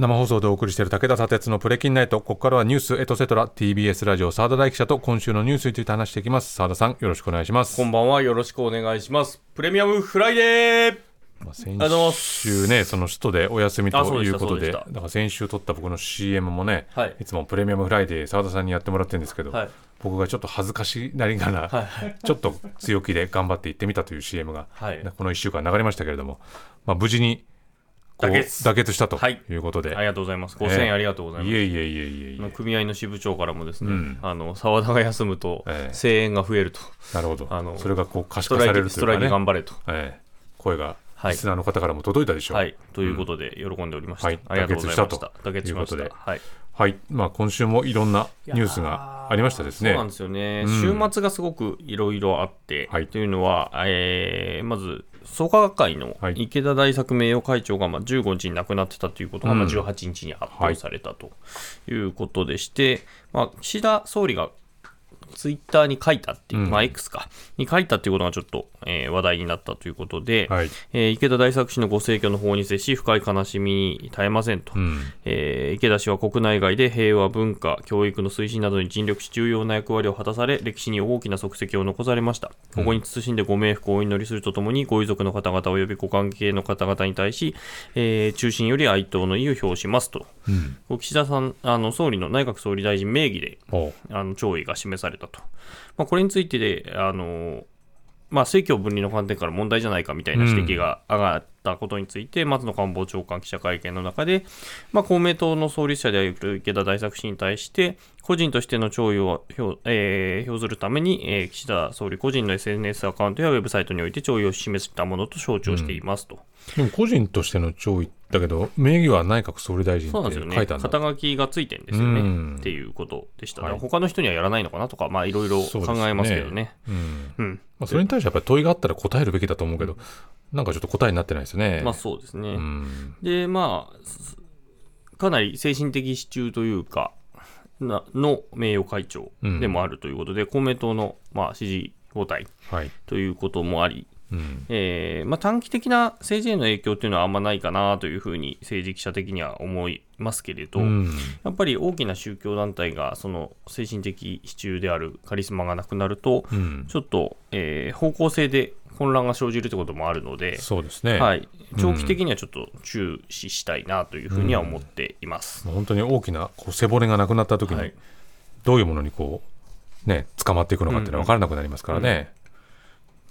生放送でお送りしている武田砂鉄のプレ金ナイト。ここからはニュースエトセトラ TBS ラジオ澤田大樹記者と今週のニュースについて話していきます。澤田さんよろしくお願いします。こんばんはよろしくお願いします。プレミアムフライデー。まあ、先週ね、その祝日でお休みということで、でだから先週撮った僕の CM もね、はい。いつもプレミアムフライデー、澤田さんにやってもらってるんですけど、はい。僕がちょっと恥ずかしなりながら、はい。ちょっと強気で頑張って行ってみたという CM が、はい。この1週間流れましたけれども、まあ、無事に妥結妥結したとはい。いうことで、ありがとうございます。5000円ありがとうございます、いえいえいえいえいえ、組合の支部長からもですね、うん。あの澤田が休むとええ。声援が増えると、なるほど。あのそれがこう可視ストラ化されイキストライキるというかね、頑張れと、ええ。声がはい。リスナーの方からも届いたでしょう。はい、ということで喜んでおりました、はい。ありがとうございました。妥妥結した。いうことで。はい。はい。まあ、今週もいろんなニュースがありましたですね。そうなんですよね、うん。週末がすごくいろいろあって、はい。というのは、えーまず創価学会のはい。池田大作名誉会長がまあ15日に亡くなってたということがまあうん。18日に発表されたということでして、まあ、岸田総理がツイッターに書いたっていう、うん。まあ、X か、に書いたっていうことがちょっと、えー話題になったということで、はいえー池田大作氏のご逝去の方に接し、深い悲しみに絶えませんと。うんえー池田氏は国内外で平和、文化、教育の推進などに尽力し重要な役割を果たされ、歴史に大きな足跡を残されました。ここに謹んでご冥福をお祈りするとともに、ご遺族の方々及びご関係の方々に対し、えー中心より哀悼の意を表しますと。うん岸田さん、あの総理の内閣総理大臣名義であの弔意が示されたと。まあ、これについてで、あのまあ、政教分離の観点から問題じゃないかみたいな指摘が上がったことについて、松野官房長官記者会見の中で、まあ、公明党の創立者である池田大作氏に対して、個人としての弔意を表,、えー表ずるために、えー岸田総理個人の SNS アカウントやウェブサイトにおいて弔意を示したものと承知をしていますと。でも個人としての弔意だけど、名義は内閣総理大臣ってそうなんですよね。書いたんだ。肩書きがついてんですよね。うんっていうことでした。はい他の人にはやらないのかなとか、まあいろいろ考えますけどね。うんうん。まあ、それに対してやっぱり問いがあったら答えるべきだと思うけど、なんかちょっと答えになってないですね。まあそうですね。うんで、まあ、すかなり精神的支柱というか、なの名誉会長でもあるということで、公明党の、まあ、支持母体はい。ということもあり、うんえーまあ、短期的な政治への影響というのはあんまないかなというふうに政治記者的には思いますけれど、うんやっぱり大きな宗教団体がその精神的支柱であるカリスマがなくなると、うんちょっと、えー方向性で混乱が生じるということもあるので、そうですね。はい、長期的にはちょっと注視したいなというふうには思っています。もう本当に大きなこう背骨がなくなった時に、はいどういうものにこう、ね、捕まっていくのかっていうのは分からなくなりますからね。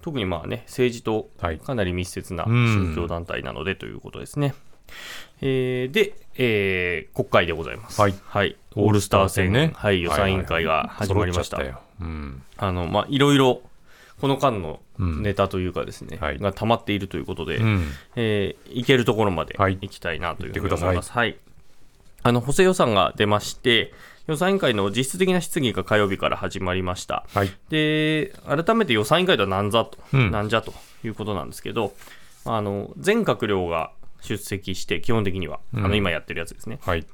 特にまあね、政治とはいかなり密接なうん宗教団体なのでということですね。えーで、えー国会でございます。はいオールスター戦、ねはい、予算委員会が始まりました。うんあの、まあ、いろいろ、この間のうんネタというかですね、はいが溜まっているということで、うんえー行けるところまではい行きたいなというふうに思います。はい。あの、補正予算が出まして、予算委員会の実質的な質疑が火曜日から始まりました。はい。で、改めて予算委員会とは何ざと、うんなんじゃということなんですけど、あの、全閣僚が出席して、基本的には、あの、うん今やってるやつですね。はい。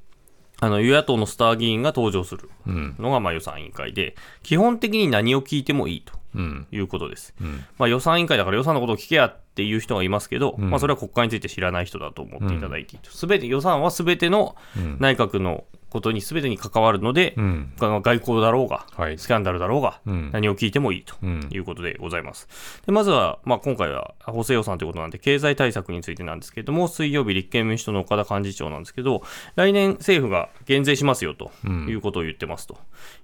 あの、与野党のスター議員が登場するうん。のが、まあ、予算委員会で、基本的に何を聞いてもいいとうん。いうことです。うん。まあ、予算委員会だから予算のことを聞けやっていう人がいますけど、うんまあ、それは国会について知らない人だと思っていただいて。すべて、予算はすべてのうん内閣のことにすべてに関わるので、うん。外交だろうが、はいスキャンダルだろうが、うん何を聞いてもいいとうんいうことでございます。でまずは、まあ、今回は補正予算ということなんで、経済対策についてなんですけれども、水曜日、立憲民主党の岡田幹事長なんですけど、来年政府が減税しますよとうんいうことを言ってますと、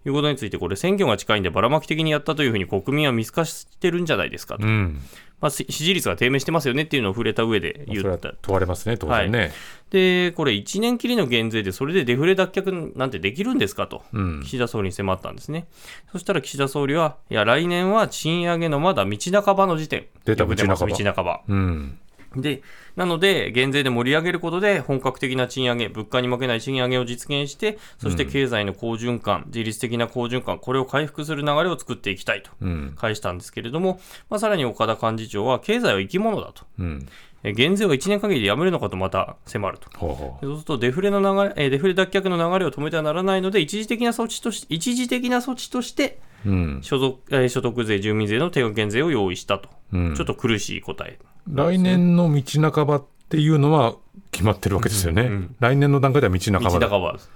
いうことについて、これ、選挙が近いんでばらまき的にやったというふうに国民は見透かしてるんじゃないですかと、うん。まあ、し支持率が低迷してますよねっていうのを触れた上で言った。問われますね、当然ね。で、これ、1年きりの減税で、それでデフレ脱却なんてできるんですかと。うん。岸田総理に迫ったんですね。そしたら岸田総理は、いや、来年は賃上げのまだ道半ばの時点。出た道半ば道半ば。うん。で、なので、減税で盛り上げることで、本格的な賃上げ、物価に負けない賃上げを実現して、そして経済の好循環、自律的な好循環、これを回復する流れを作っていきたいとうん。返したんですけれども、まあ、さらに岡田幹事長は、経済は生き物だと。うん。え減税を1年限りでやめるのかとまた迫ると。ほうほう。そうするとデフレの流れ、えーデフレ脱却の流れを止めてはならないので、一時的な措置とし一時的な措置としてうん。所所得税、住民税の定額減税を用意したと、うんちょっと苦しい答え。来年の道半ばっていうのは、決まってるわけですよね、うんうん来年の段階では道半道ばだ半ばです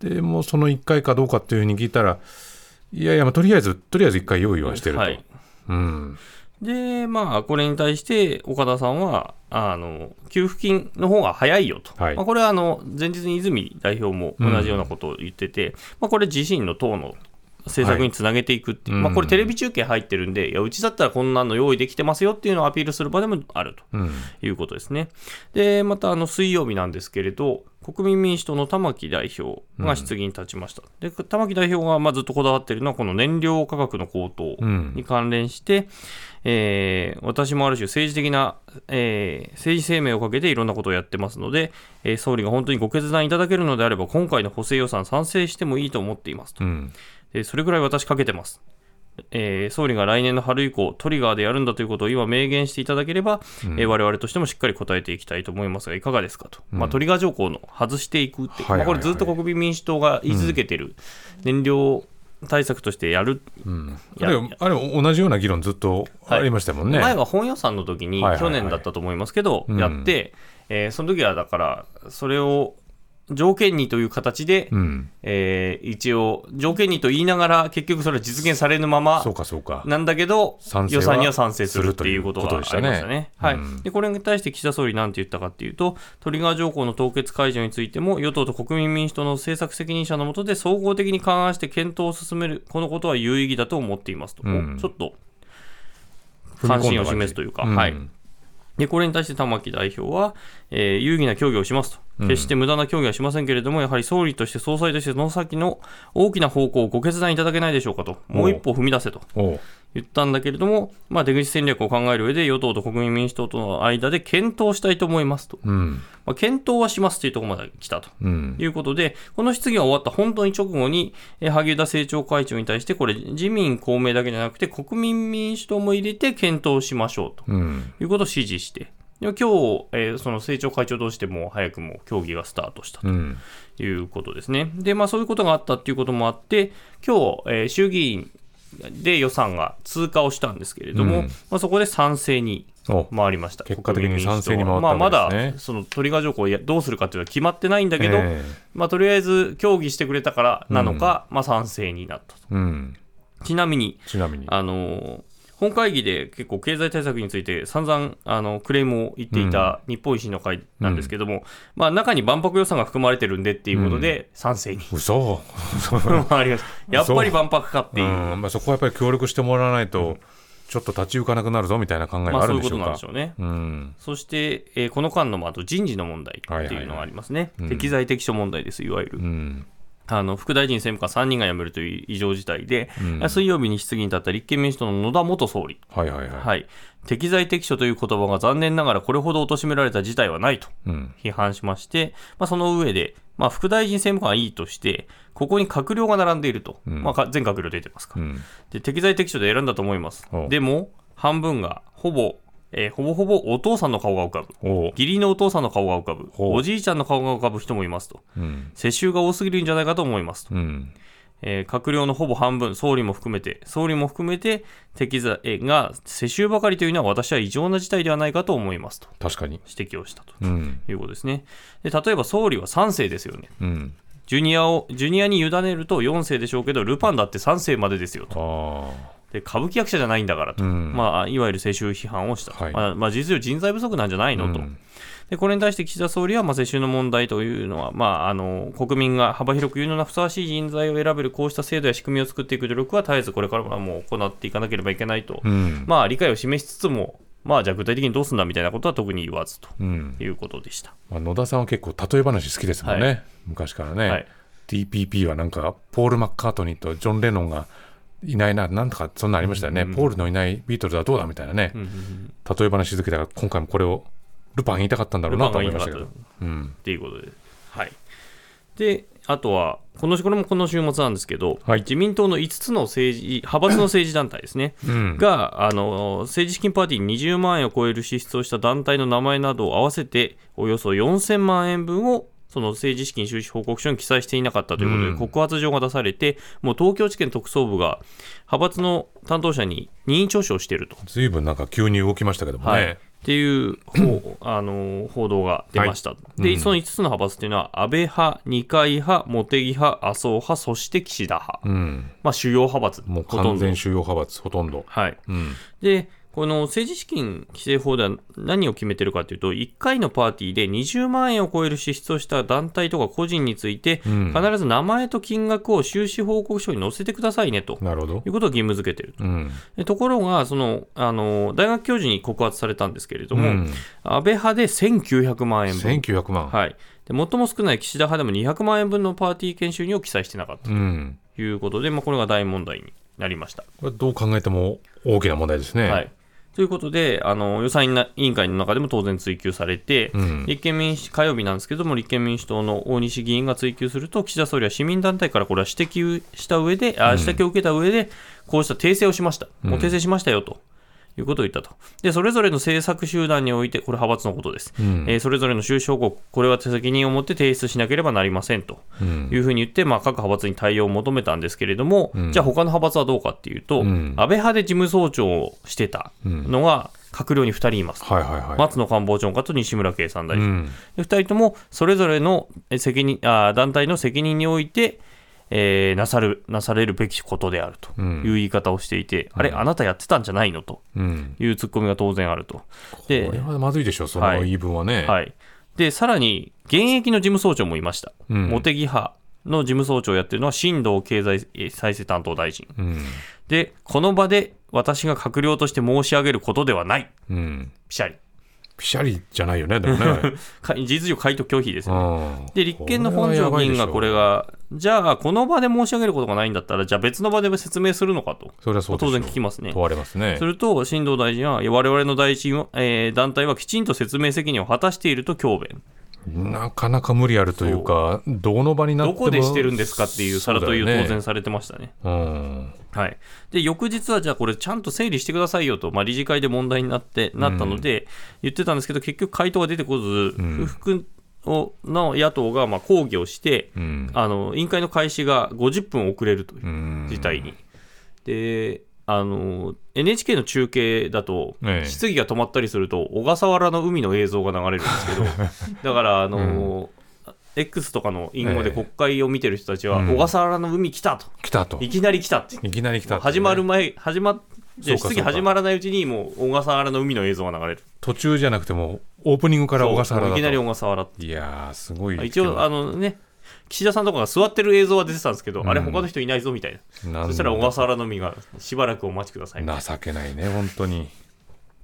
でもうその1回かどうかっていうふうに聞いたらいやいや、まあ、とりあえずとりあえず1回用意はしてると、はいうんで、まあ、これに対して岡田さんは、あの給付金の方が早いよと、はい。まあ、これはあの前日に泉代表も同じようなことを言ってて、まあ、これ、自身の党の政策につなげていくっていう、はいまあ、これ、うんテレビ中継入ってるんで、いや、うちだったらこんなの用意できてますよっていうのをアピールする場でもあると。うん。いうことですね。で、またあの水曜日なんですけれど、国民民主党の玉木代表が質疑に立ちました。で、玉木代表がまあずっとこだわっているのは、この燃料価格の高騰うんに関連して、えー私もある種政治的な、えー政治生命をかけていろんなことをやってますので、えー総理が本当にご決断いただけるのであれば、今回の補正予算賛成してもいいと思っていますと。うんでそれぐらい私かけてます。えー総理が来年の春以降、トリガーでやるんだということを今明言していただければ、えー我々としてもしっかり答えていきたいと思いますが、いかがですかと、まあ、トリガー条項の外していくっていう、はいはいはい。まあ、これずっと国民民主党が言い続けてい。る燃料対策としてやる、うん。いやあれあれ同じような議論ずっとありましたもんね、前は本予算の時に、はいはいはい。去年だったと思いますけど、うん。やって、えーその時はだから、それを条件にという形で、うん、えー一応、条件にと言いながら、結局それは実現されぬままそうかそうか。なんだけど予算には賛成するっていうことがありましたね。したね。はい。うん。でこれに対して岸田総理なんて言ったかっていうと、トリガー条項の凍結解除についても、与党と国民民主党の政策責任者の下で総合的に勘案して検討を進める、このことは有意義だと思っていますと。うん。おちょっと関心を示すというか、はい。で、これに対して玉木代表は、えー有意義な協議をしますと。決して無駄な協議はしませんけれども、やはり総理として総裁としてその先の大きな方向をご決断いただけないでしょうかと。もう一歩踏み出せと。言ったんだけれども、まあ、出口戦略を考える上で与党と国民民主党との間で検討したいと思いますと、うん。まあ、検討はしますというところまで来たと。うん。いうことで、この質疑が終わった本当に直後に、えー萩生田政調会長に対して、これ、自民、公明だけじゃなくて、国民民主党も入れて検討しましょうと。うん。いうことを指示して、今日、えーその政調会長同士でも早くも協議がスタートしたと。うん。いうことですね。で、まあそういうことがあったっていうこともあって、今日、えー衆議院で予算が通過をしたんですけれども、うん。まあ、そこで賛成にお回りました。結果的に賛成に回ったまあ、まだそのトリガー条項をやどうするかっていうのは決まってないんだけど、えまあ、とりあえず協議してくれたからなのか、まあ、賛成になったと。えうん。ちなみに、ちなみに。あのー本会議で結構経済対策について散々あのクレームを言っていた日本維新の会なんですけども、まあ、中に万博予算が含まれてるんでっていうことで賛成に嘘 回りました。やっぱり万博かっていう。うんまあ、そこはやっぱり協力してもらわないと、ちょっと立ち行かなくなるぞみたいな考えがまあそういうことあるんでしょうか。なんでしょうね。うんそして、えーこの間のまああと人事の問題っていうのがありますね。いはい適材適所問題です、いわゆる。うんあの副大臣、政務官3人が辞めるという異常事態で、うん。水曜日に質疑に立った立憲民主党の野田元総理、はいはいはい。はい、適材適所という言葉が残念ながらこれほど貶められた事態はないとうん。批判しまして、まあ、その上で、まあ、副大臣政務官はいいとして、ここに閣僚が並んでいると、うん。まあか、全閣僚出てますから。うん。で適材適所で選んだと思います。お。でも、半分がほぼ、えーほぼほぼお父さんの顔が浮かぶ。義理のお父さんの顔が浮かぶ。おじいちゃんの顔が浮かぶ人もいますと。うん世襲が多すぎるんじゃないかと思いますと。うんえー閣僚のほぼ半分、総理も含めて、総理も含めて、適材が世襲ばかりというのは私は異常な事態ではないかと思いますと確かに。指摘をしたとうんいうことですね。で例えば総理は3世ですよね。うんジュニアを、ジュニアに委ねると4世でしょうけど、ルパンだって3世までですよと。で歌舞伎役者じゃないんだからと、うん。まあ、いわゆる世襲批判をしたと、はい。まあまあ、事実上人材不足なんじゃないのと、うん。でこれに対して岸田総理は、まあ、世襲の問題というのは、まあ、あの国民が幅広く言うのがふさわしい人材を選べるこうした制度や仕組みを作っていく努力は絶えずこれからはもう行っていかなければいけないと、うん。まあ、理解を示しつつも、まあ、じゃあ具体的にどうすんだみたいなことは特に言わずとうん。いうことでした。まあ、野田さんは結構例え話好きですもんね、は昔からね、はい。TPP はなんかポール・マッカートニーとジョン・レノンがいないななんとかそんなのありましたよね、ポールのいないビートルズはどうだみたいなね、うんうんうん。例え話好きだから今回もこれをルパン言いたかったんだろうなと思いましたけど。うん。っていうことで。はい。で、あとは、このこれもこの週末なんですけど、はい。自民党の5つの政治、派閥の政治団体ですね、うん。があの政治資金パーティーに20万円を超える支出をした団体の名前などを合わせて、およそ4000万円分をその政治資金収支報告書に記載していなかったということで、うん告発状が出されて、もう東京地検特捜部が派閥の担当者に任意聴取をしていると。ずいぶんなんか急に動きましたけどもね、はい、っていうあの報道が出ました、で、うんその5つの派閥っていうのは安倍派、二階派、茂木派、麻生派、そして岸田派、うん。まあ、主要派閥、もう完全主要派閥、ほとんど。はい、うん。でこの政治資金規正法では何を決めてるかというと、1回のパーティーで20万円を超える支出をした団体とか個人について、うん必ず名前と金額を収支報告書に載せてくださいねとなるほどい。うことを義務付けてると。うん。でところがそのあの、大学教授に告発されたんですけれども、うん安倍派で1900万円分、1900万。はい、で最も少ない岸田派でも200万円分のパーティー研修にを記載してなかったうん。ということで、まあ、これが大問題になりました。これどう考えても大きな問題ですね。はい、ということであの、予算委員会の中でも当然追及されて、うん。立憲民主火曜日なんですけども、立憲民主党の大西議員が追及すると、岸田総理は市民団体からこれは指摘した上で、あ指摘を受けた上で、こうした訂正をしました、もう訂正しましたよと。いうことを言ったと。で、それぞれの政策集団において、これ派閥のことです。うんえーそれぞれの収支報告、これは責任を持って提出しなければなりませんとうんいうふうに言って、まあ、各派閥に対応を求めたんですけれども、じゃあ他の派閥はどうかっていうと、うん安倍派で事務総長をしてたのが閣僚に2人います。はいはいはい。松野官房長官と西村経産大臣。うん。で2人ともそれぞれのえ責任あ団体の責任において、えーなさるなされるべきことであるとうんいう言い方をしていて、あれ、あなたやってたんじゃないの？とうん。いうツッコミが当然あると。これはまずいでしょ、そのはい言い分はね。はい、でさらに、現役の事務総長もいました、うん茂木派の事務総長をやってるのは新藤経済再生担当大臣。うん。で、この場で私が閣僚として申し上げることではない、うん。ピシャリ。ピシャリじゃないよね、でもね。か事実上、回答拒否ですよね。うんで、立憲の本庄議員がこれが、じゃあ、この場で申し上げることがないんだったら、じゃあ別の場で説明するのかと、それはそう当然聞きますね。問われますねす。ると、新藤大臣は、いや我々の大臣は、えー団体はきちんと説明責任を果たしていると強弁。なかなか無理あるというか、どの場になってもどこでしてるんですかっていう、さらという当然されてましたね。うん。はい、で翌日はじゃあこれちゃんと整理してくださいよと、まあ、理事会で問題になってなったので言ってたんですけど結局回答が出てこず、不服をの野党がまあ抗議をして、うん。あの委員会の開始が50分遅れるといううん。事態に。であの NHK の中継だと、ええ。質疑が止まったりすると小笠原の海の映像が流れるんですけど だからあの、X とかの隠語でええ国会を見てる人たちは、うん小笠原の海来たと来たと。いきなり来たっていきなり来たってね始まる前、始まっそうかそうか質疑始まらないうちに、もう小笠原の海の映像が流れる。途中じゃなくても、オープニングから小笠原だと。いきなり小笠原って。いやー、すごい。一応、あのね、岸田さんとかが座ってる映像は出てたんですけど、うんあれ、他の人いないぞみたいな。そしたら小笠原の海がしばらくお待ちくださいみたいな情けないね、本当に。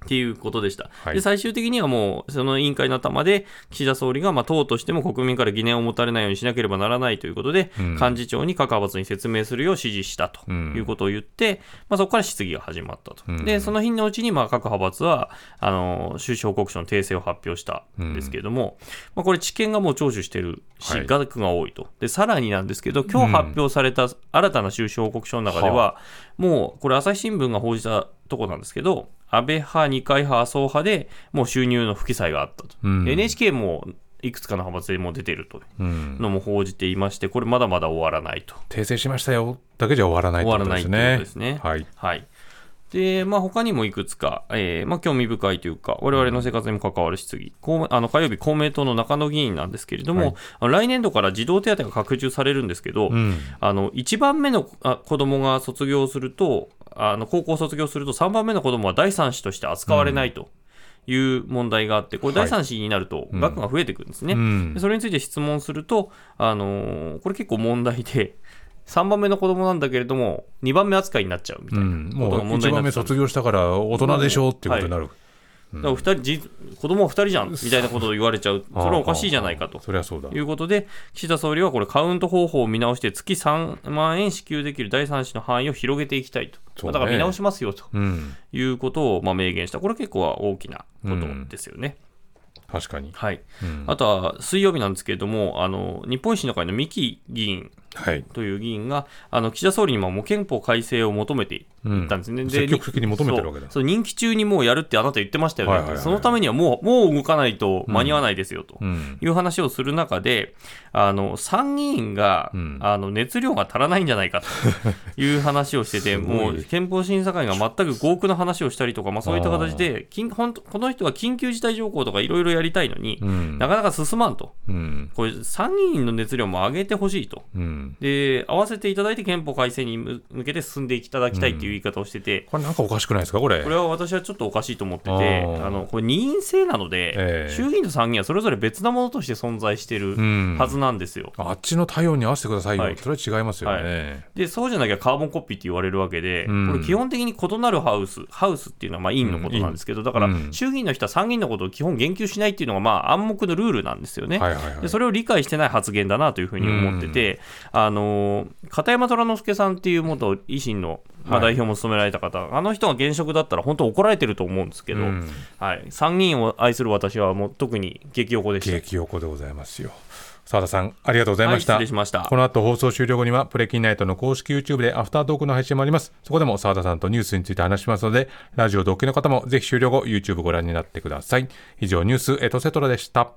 っていうことでした。はい。で最終的にはもう、その委員会の頭で、岸田総理が、まあ、党としても国民から疑念を持たれないようにしなければならないということで、うん。幹事長に各派閥に説明するよう指示したとうん。いうことを言って、まあ、そこから質疑が始まったと。うん。で、その日のうちに、まあ、各派閥は、あの、収支報告書の訂正を発表したんですけれども、まあ、これ、知見がもう聴取してるし、はい。額が多いと。で、さらになんですけど、今日発表された新たな収支報告書の中では、もう、これ、朝日新聞が報じたとこなんですけど、安倍派、二階派、麻生派でもう収入の不記載があったと。うん NHK もいくつかの派閥でもう出てるといううん。のも報じていまして、これまだまだ終わらないと。訂正しましたよだけじゃ終わらない終ってことわらないですね。ということですね。はい。はい。で、まあ、他にもいくつか、えーまあ、興味深いというか、我々の生活にも関わる質疑、公明あの火曜日、公明党の中野議員なんですけれども、はい来年度から児童手当が拡充されるんですけど、うん。あの1番目のあ子供が卒業すると、あの高校卒業すると、3番目の子供は第三子として扱われないという問題があって、これ、はい第三子になると、うん額が増えてくるんですね。うんでそれについて質問すると、あのーこれ結構問題で、3番目の子供なんだけれども、2番目扱いになっちゃうみたいな。うん、もうが問題になってた一番目卒業したから大人でしょうっていうことになる。だから二人じ子供は2人じゃんみたいなことを言われちゃう、それはおかしいじゃないかと。そりゃそうだ。い。うことで、岸田総理はこれ、カウント方法を見直して、月3万円支給できる第三子の範囲を広げていきたいと、だから見直しますよと。うん。いうことをまあ明言した、これ結構は大きなことですよね。確かに。はい、うん。あとは水曜日なんですけれども、あの日本維新の会の三木議員はいという議員が、あの岸田総理にももう憲法改正を求めていったんですね、で積極的に求めてるわけだ。そう。任期中にもうやるってあなた言ってましたよね、はいはいはい。そのためにはもうもう動かないと間に合わないですよと。うん。いう話をする中で、あの参議院が、ん。あの熱量が足らないんじゃないかという話をしてて、もう憲法審査会が全く合区の話をしたりとか、まあ、そういった形で、この人は緊急事態条項とかいろいろやりたいのに、うん。なかなか進まんと、うん。これ、参議院の熱量も上げてほしいと。うんで合わせていただいて憲法改正に向向けて進んでいただきたいっていう言い方をしてて、これなんかおかしくないですか？これ。これは私はちょっとおかしいと思ってて、あのこれ、二院制なので、ええ。衆議院と参議院はそれぞれ別なものとして存在しているうん。はずなんですよ。あっちの体温に合わせてくださいよ、はい。それは違いますよね、でそうじゃなきゃカーボンコピーって言われるわけで、うん。これ、基本的に異なるハウス、ハウスっていうのはまあ院のことなんですけど、だからうん。衆議院の人は参議院のことを基本言及しないっていうのがまあ暗黙のルールなんですよね。はいはいはい。でそれを理解してない発言だなというふうに思ってて、あの片山虎之助さんっていう元維新の、まあ、はい代表も務められた方、あの人が現職だったら本当怒られてると思うんですけど、うん。はい、参議院を愛する私はもう特に激おこでした。激横でございますよ。澤田さんありがとうございはい、ました、失礼しました。こ。の後放送終了後にはプレキンナイトの公式 YouTube でアフタートークの配信もあります。そこでも澤田さんとニュースについて話しますのでラジオ同期の方もぜひ終了後 YouTube ご覧になってください。以上ニュースエトセトラでした